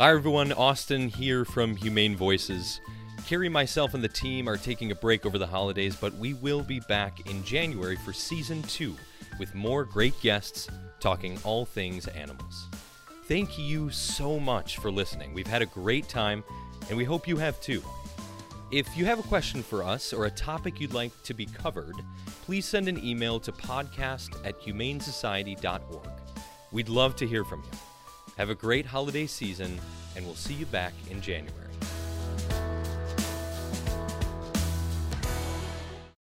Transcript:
Hi, everyone. Austin here from Humane Voices. Carrie, myself, and the team are taking a break over the holidays, but we will be back in January for season two with more great guests talking all things animals. Thank you so much for listening. We've had a great time, and we hope you have too. If you have a question for us or a topic you'd like to be covered, please send an email to podcast at humanesociety.org. We'd love to hear from you. Have a great holiday season, and we'll see you back in January.